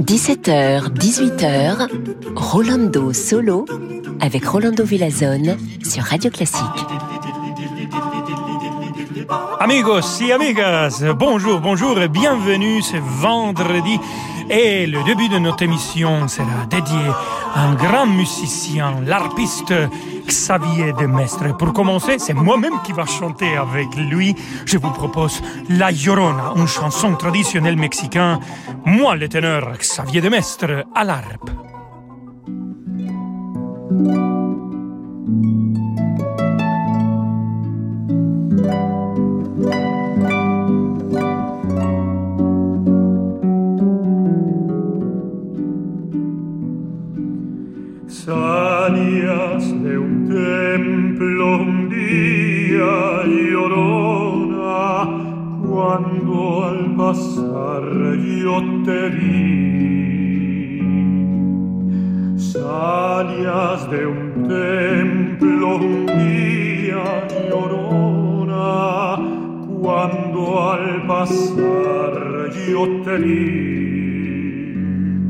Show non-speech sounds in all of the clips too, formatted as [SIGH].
17h, 18h, Rolando Solo avec Rolando Villazone sur Radio Classique. Amigos et amigas, bonjour, bonjour et bienvenue ce vendredi. Et le début de notre émission sera dédié à un grand musicien, l'arpiste Xavier de Mestre. Pour commencer, c'est moi-même qui va chanter avec lui. Je vous propose La Llorona, une chanson traditionnelle mexicaine. Moi, le ténor Xavier de Mestre, à l'harpe. Salías de un templo un día llorona cuando al pasar yo te vi. Salías de un templo un día llorona cuando al pasar yo te vi.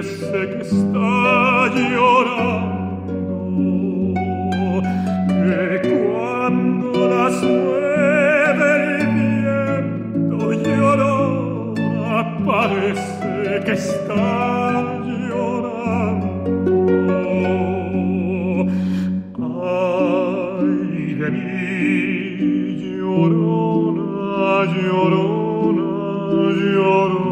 parece que está llorando que cuando las mueve el viento llorona parece que está llorando. Ay de mí, llorona, llorona, llorona,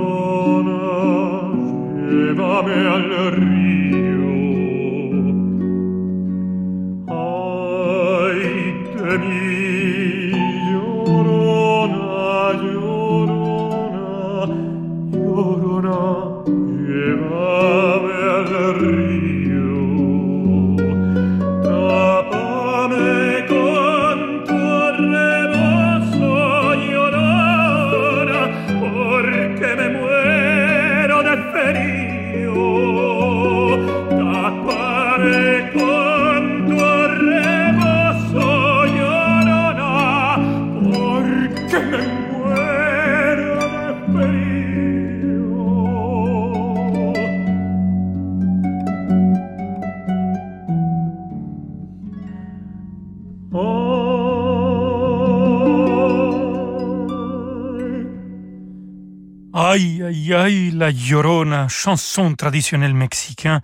chanson traditionnelle mexicaine.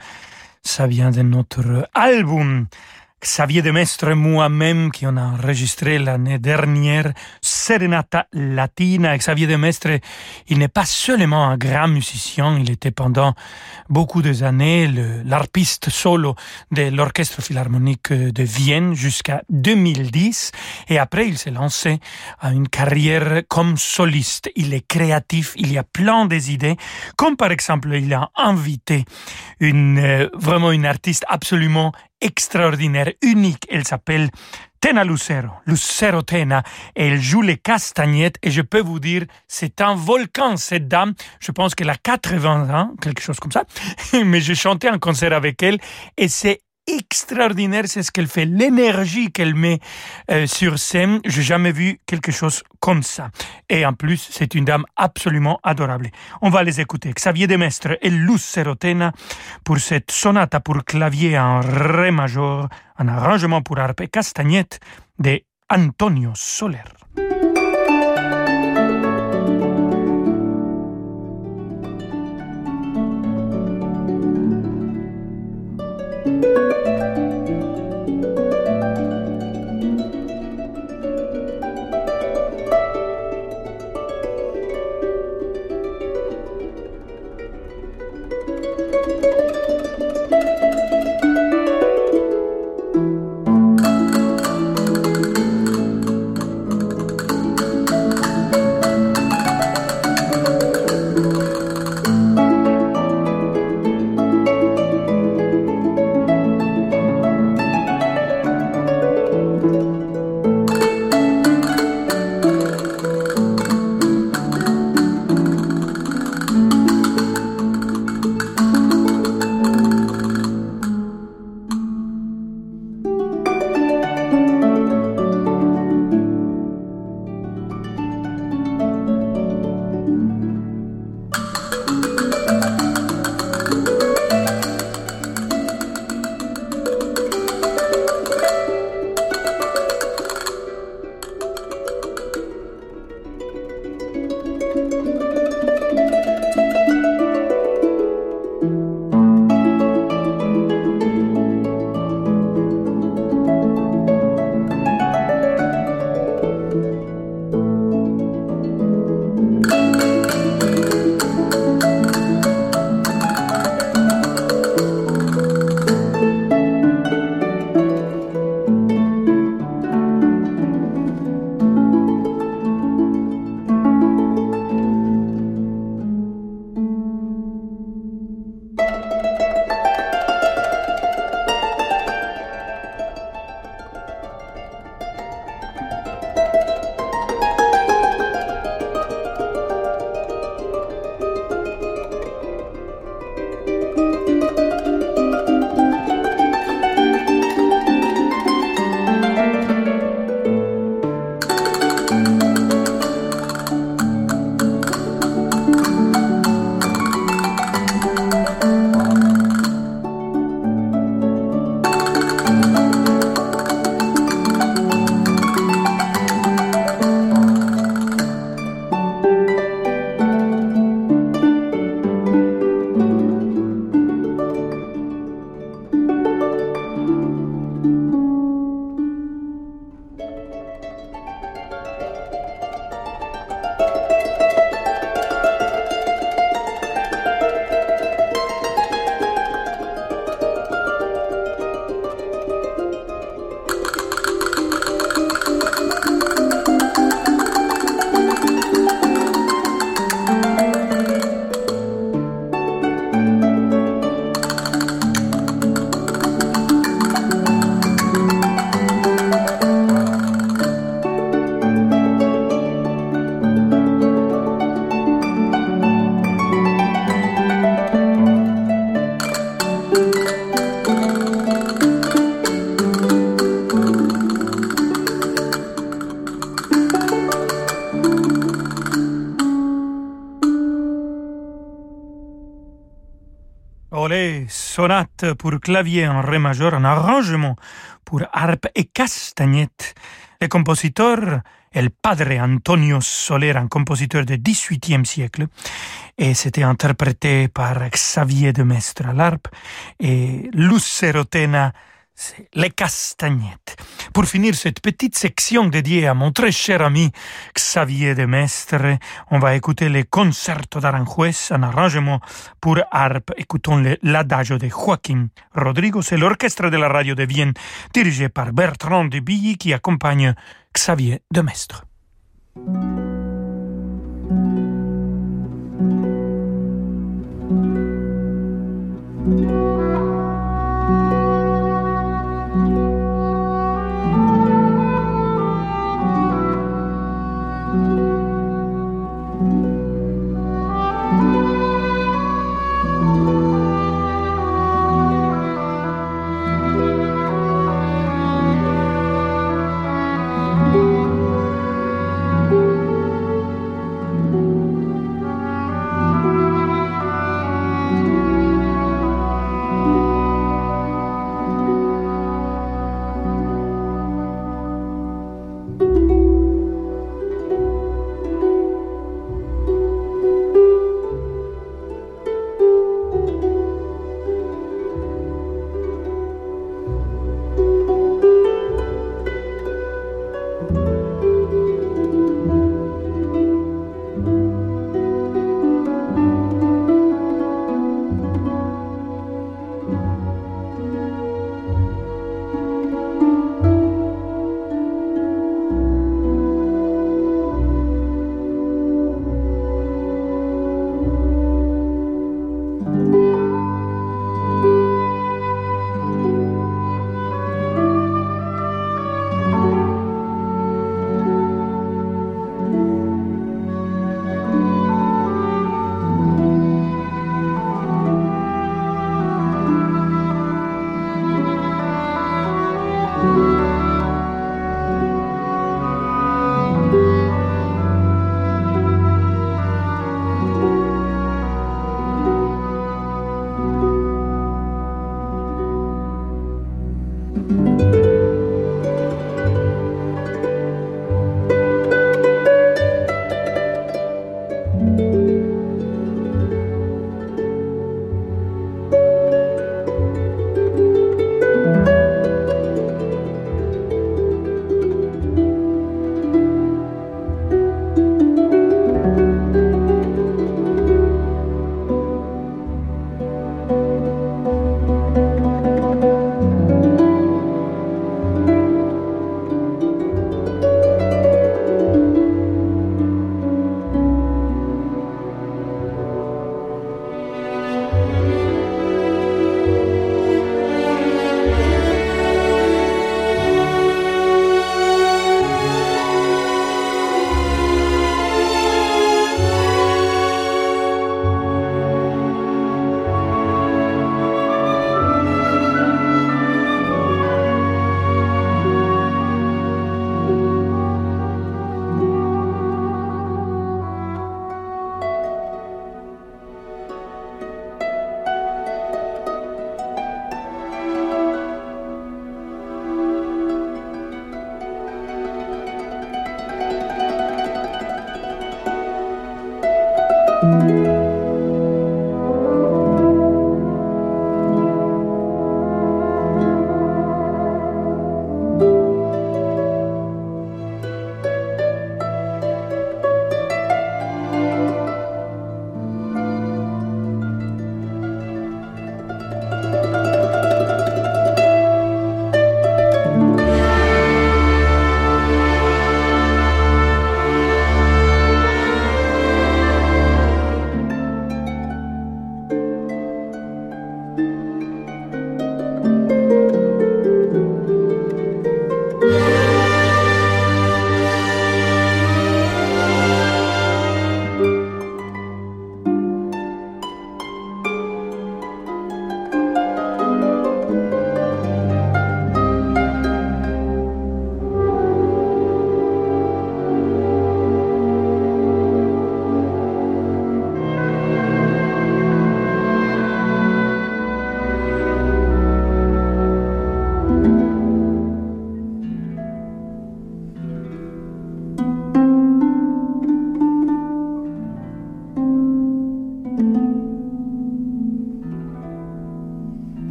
Ça vient de notre album Xavier Demestre et moi-même qui on a enregistré l'année dernière Serenata Latina. Xavier Demestre, il n'est pas seulement un grand musicien, il était pendant beaucoup de années l'arpiste solo de l'Orchestre Philharmonique de Vienne jusqu'à 2010 et après il s'est lancé à une carrière comme soliste. Il est créatif, il y a plein des idées, comme par exemple il a invité une, euh, vraiment une artiste absolument extraordinaire, unique. Elle s'appelle Tena Lucero, Lucero Tena, et elle joue les castagnettes et je peux vous dire, c'est un volcan cette dame. Je pense qu'elle a 80 ans, quelque chose comme ça, [LAUGHS] mais j'ai chanté un concert avec elle et c'est extraordinaire, c'est ce qu'elle fait, l'énergie qu'elle met euh, sur scène. J'ai jamais vu quelque chose comme ça. Et en plus, c'est une dame absolument adorable. On va les écouter. Xavier Demestre et Lucero Tena pour cette sonate pour clavier en ré majeur, un arrangement pour harpe et castagnette de Antonio Soler. Sonate pour clavier en ré majeur, un arrangement pour harpe et castagnette. Le compositeur le padre Antonio Soler, un compositeur du XVIIIe siècle, et c'était interprété par Xavier de Mestre à l'harpe et Lucero Tena c'est les castagnettes. Pour finir cette petite section dédiée à mon très cher ami Xavier de Mestre, on va écouter le concerto d'Aranjuez, un arrangement pour harpe. Écoutons l'adagio de Joaquim Rodrigo, c'est l'orchestre de la radio de Vienne, dirigé par Bertrand de Billy, qui accompagne Xavier de Mestre.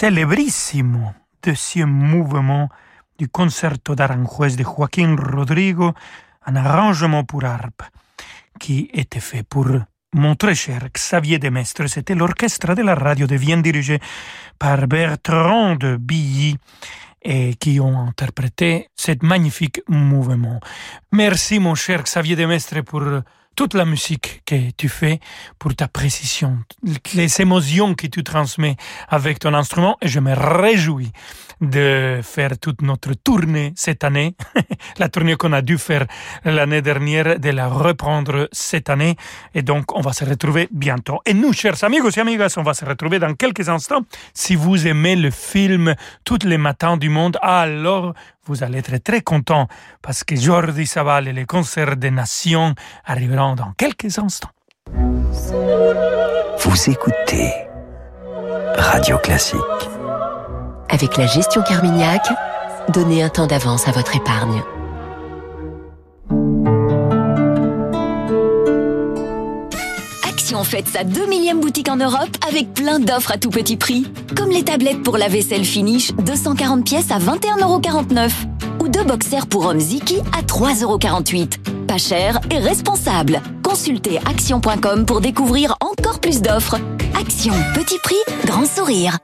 Célébrissimo deuxième mouvement du concerto d'Aranjuez de Joaquín Rodrigo, un arrangement pour harpe qui était fait pour mon très cher Xavier Demestre. C'était l'orchestre de la radio de Vienne dirigé par Bertrand de Billy et qui ont interprété ce magnifique mouvement. Merci mon cher Xavier Demestre pour toute la musique que tu fais, pour ta précision, les émotions que tu transmets avec ton instrument et je me réjouis de faire toute notre tournée cette année, [LAUGHS] la tournée qu'on a dû faire l'année dernière, de la reprendre cette année et donc on va se retrouver bientôt. Et nous, chers amigos et amigas, on va se retrouver dans quelques instants. Si vous aimez le film Tous les matins du monde, alors vous allez être très content parce que Jordi Savall et les concerts des nations arriveront dans quelques instants. Vous écoutez Radio Classique. Avec la gestion Carmignac, donnez un temps d'avance à votre épargne. Action fête sa 2 millième boutique en Europe avec plein d'offres à tout petit prix. Comme les tablettes pour la vaisselle Finish, 240 pièces à 21,49€ ou deux boxers pour hommes Ziki à 3,48€. Pas cher et responsable. Consultez action.com pour découvrir encore plus d'offres. Action, petit prix, grand sourire.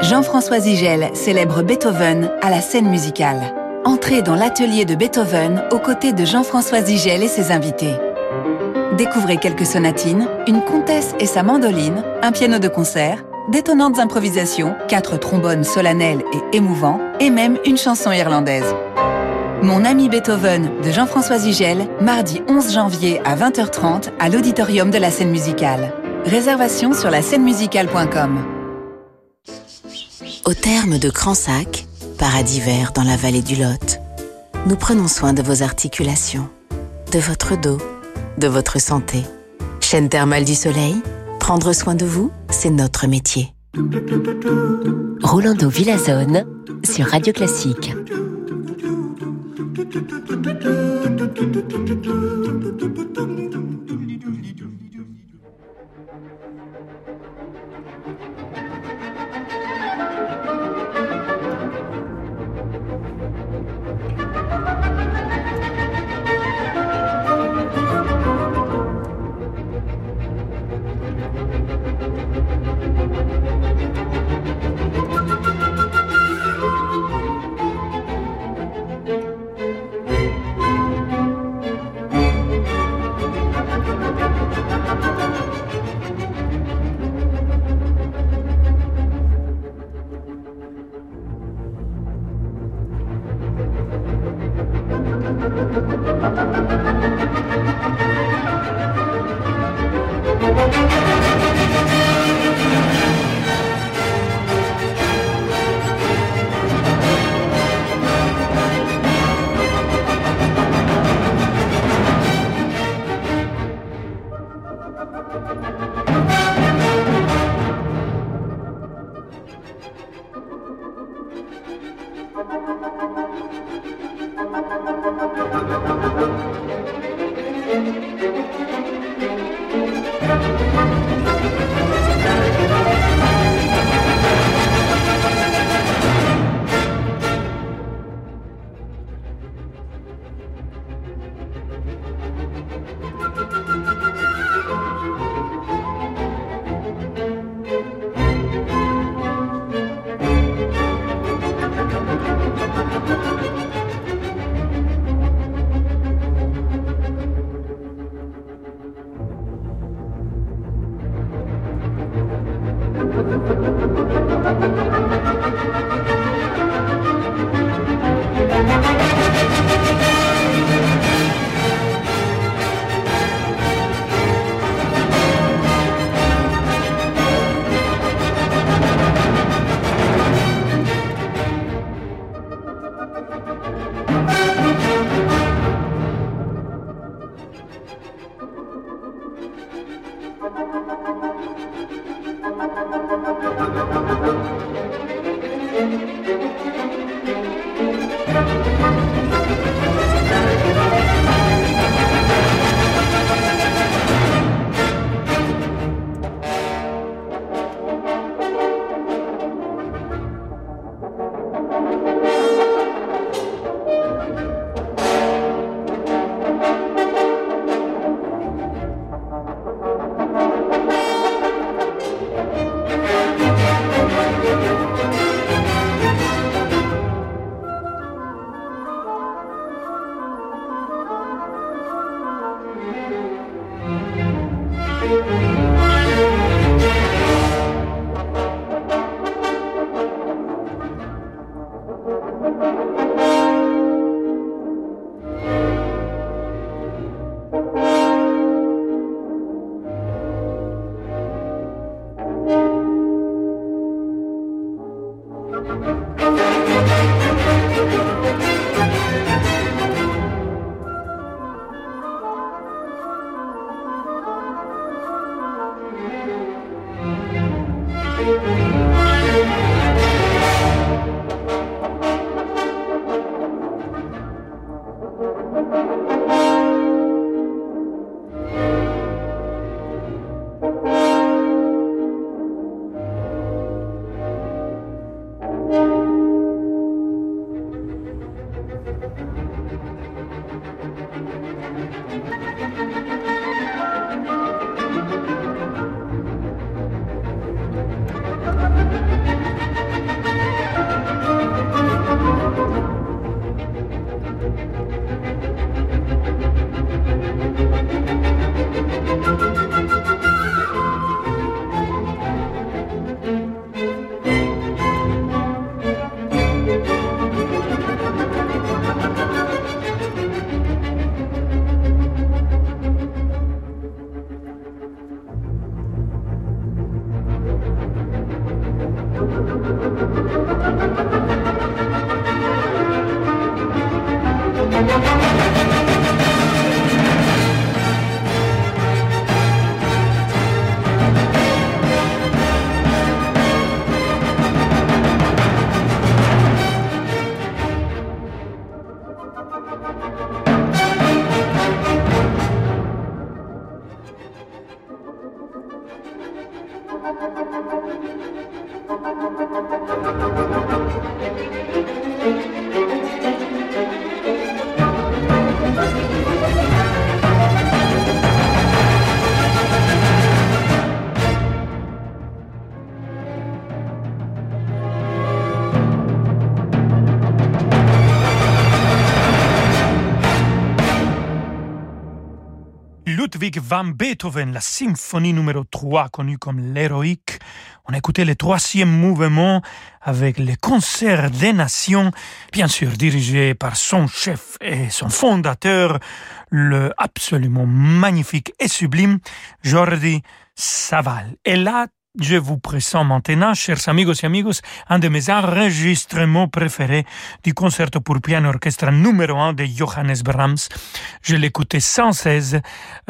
Jean-François Zigel célèbre Beethoven à la scène musicale. Entrez dans l'atelier de Beethoven aux côtés de Jean-François Zigel et ses invités. Découvrez quelques sonatines, une comtesse et sa mandoline, un piano de concert, d'étonnantes improvisations, quatre trombones solennels et émouvants, et même une chanson irlandaise. Mon ami Beethoven de Jean-François Zigel, mardi 11 janvier à 20h30 à l'auditorium de la scène musicale. Réservation sur la scènemusicale.com. Au terme de Cransac, paradis vert dans la vallée du Lot, nous prenons soin de vos articulations, de votre dos, de votre santé. Chaîne thermale du soleil, prendre soin de vous, c'est notre métier. Rolando Villazone sur Radio Classique. Van Beethoven, la symphonie numéro 3, connue comme l'héroïque. On a écouté le troisième mouvement avec le concert des nations, bien sûr dirigé par son chef et son fondateur, le absolument magnifique et sublime Jordi Saval. Et là, je vous présente maintenant, chers amigos et amigos, un de mes enregistrements préférés du concerto pour piano orchestre numéro 1 de Johannes Brahms. Je l'écoutais sans cesse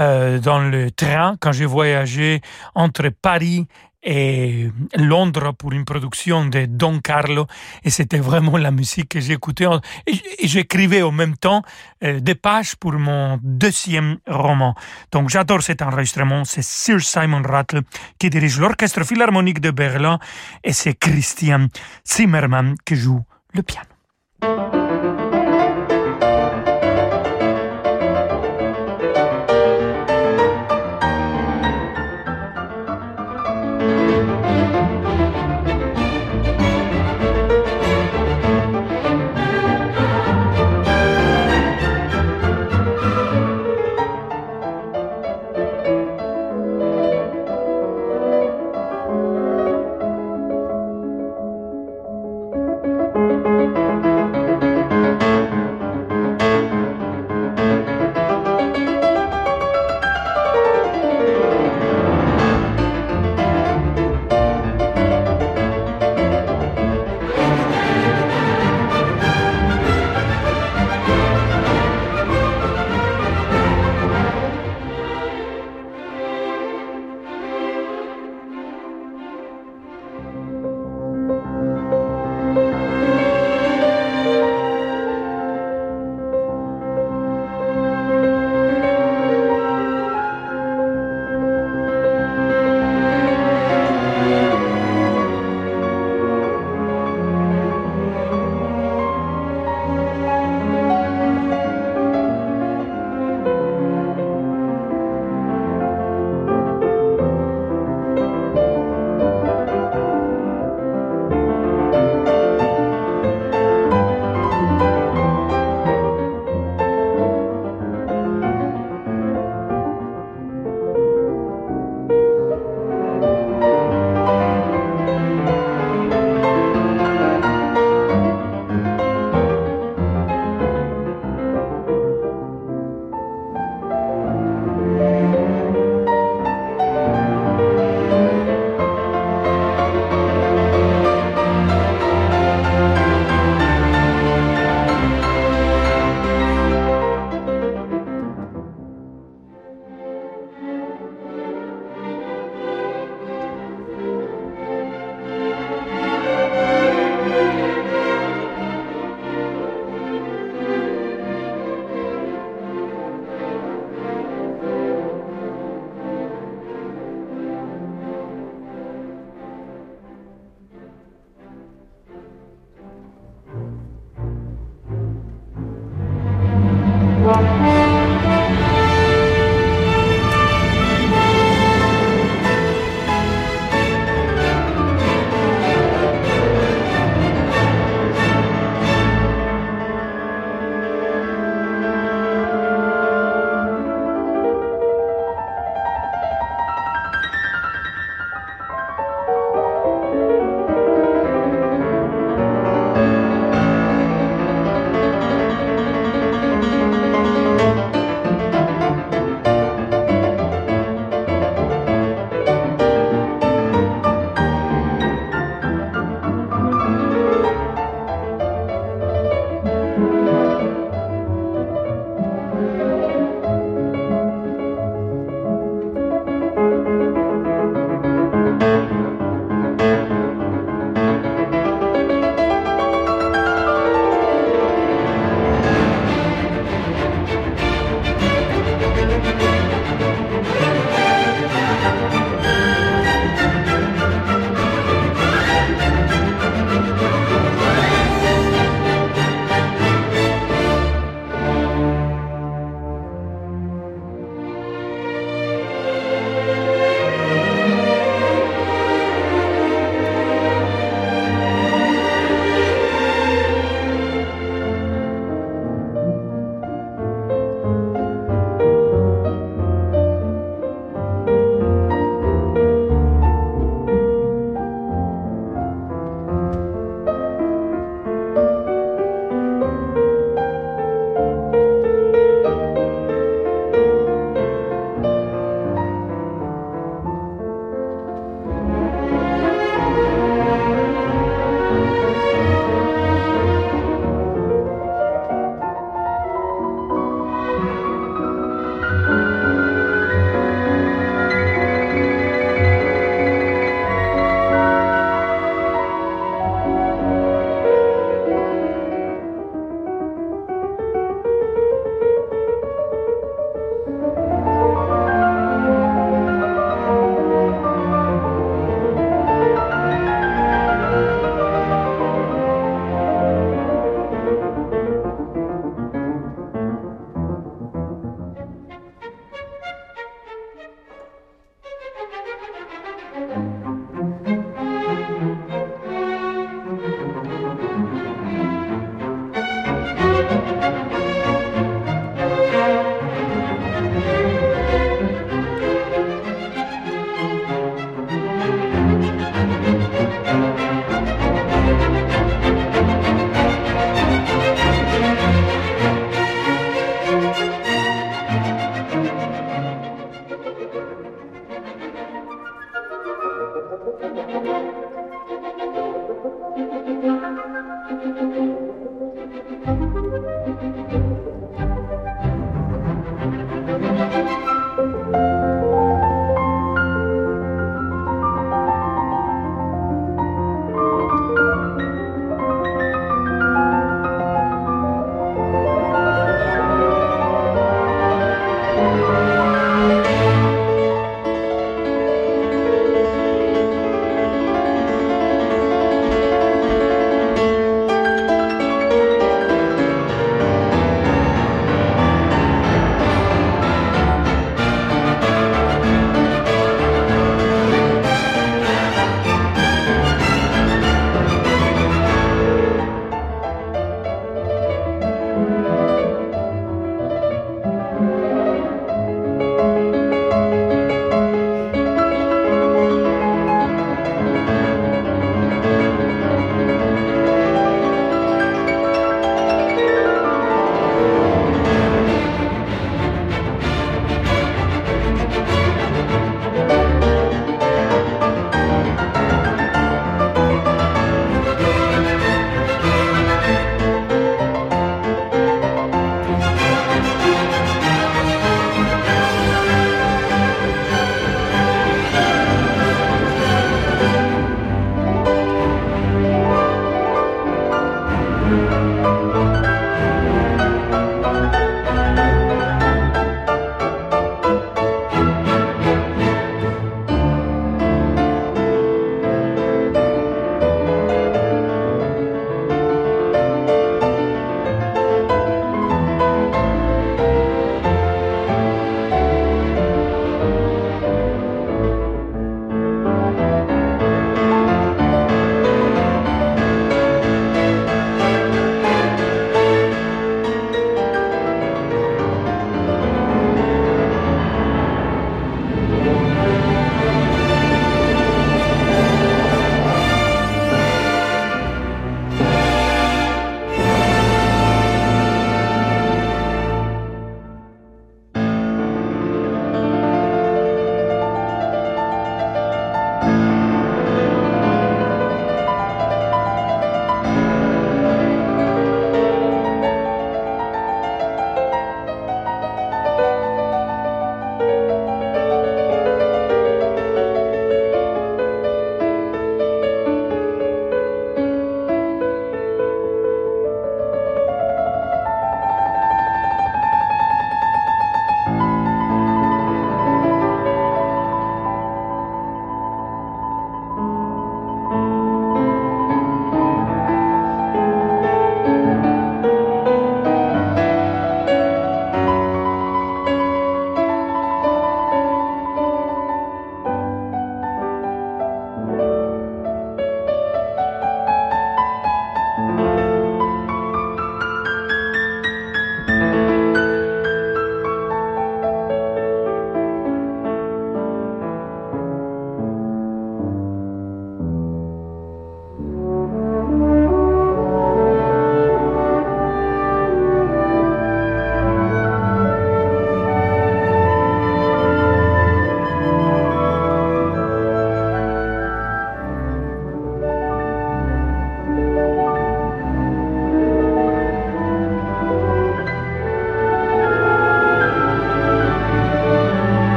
euh, dans le train quand j'ai voyagé entre Paris et Londres pour une production de Don Carlo et c'était vraiment la musique que j'écoutais et j'écrivais en même temps euh, des pages pour mon deuxième roman. Donc j'adore cet enregistrement, c'est Sir Simon Rattle qui dirige l'orchestre philharmonique de Berlin et c'est Christian Zimmermann qui joue le piano.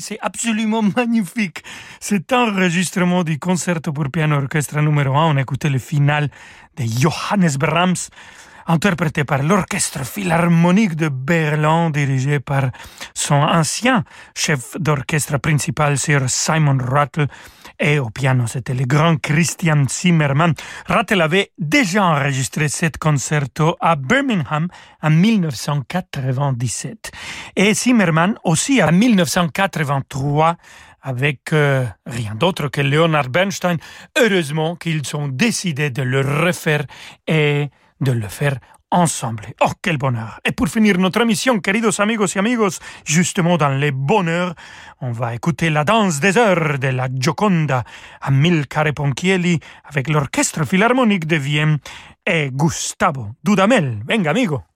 C'est absolument [LAUGHS] magnifique. Cet enregistrement du concerto pour piano orchestre numéro 1, on écoutait le final de Johannes Brahms, interprété par l'Orchestre Philharmonique de Berlin, dirigé par son ancien chef d'orchestre principal, Sir Simon Rattle, et au piano, c'était le grand Christian Zimmermann. Rattle avait déjà enregistré cet concerto à Birmingham en 1997. Et Zimmermann aussi en 1983 avec euh, rien d'autre que Leonard Bernstein. Heureusement qu'ils ont décidé de le refaire et de le faire ensemble. Oh, quel bonheur. Et pour finir notre émission, queridos amigos y amigos, justement dans les bonheurs, on va écouter la danse des heures de la Gioconda à Milcare Ponchielli avec l'Orchestre Philharmonique de Vienne et Gustavo Dudamel. Venga, amigo.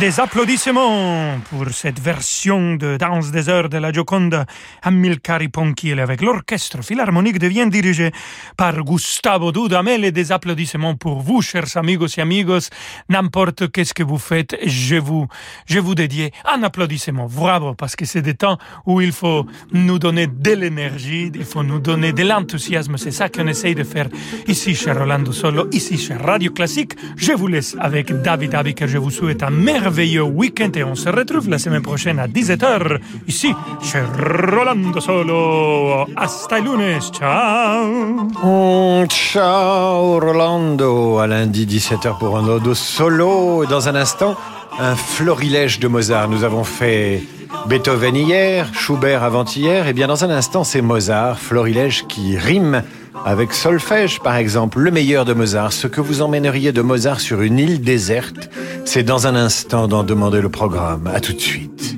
Des applaudissements pour cette version de Danse des heures de la Gioconda Amilcari Ponchielli avec l'orchestre philharmonique devient dirigé par Gustavo Dudamel et des applaudissements pour vous, chers amigos et amigos. N'importe qu'est-ce que vous faites, je vous, je vous dédie un applaudissement. Bravo, parce que c'est des temps où il faut nous donner de l'énergie, il faut nous donner de l'enthousiasme. C'est ça qu'on essaye de faire ici chez Rolando Solo, ici chez Radio Classique. Je vous laisse avec David Abiker. Je vous souhaite un merveilleux week-end et on se retrouve la semaine prochaine à 17h ici chez Rolando Solo. Hasta lunes. Ciao. Oh, ciao Rolando. À lundi 17h pour Rolando Solo. Dans un instant, un florilège de Mozart. Nous avons fait Beethoven hier, Schubert avant-hier. Et bien dans un instant, c'est Mozart, florilège qui rime avec solfège, par exemple, le meilleur de Mozart. Ce que vous emmèneriez de Mozart sur une île déserte, c'est dans un instant d'en demander le programme. À tout de suite.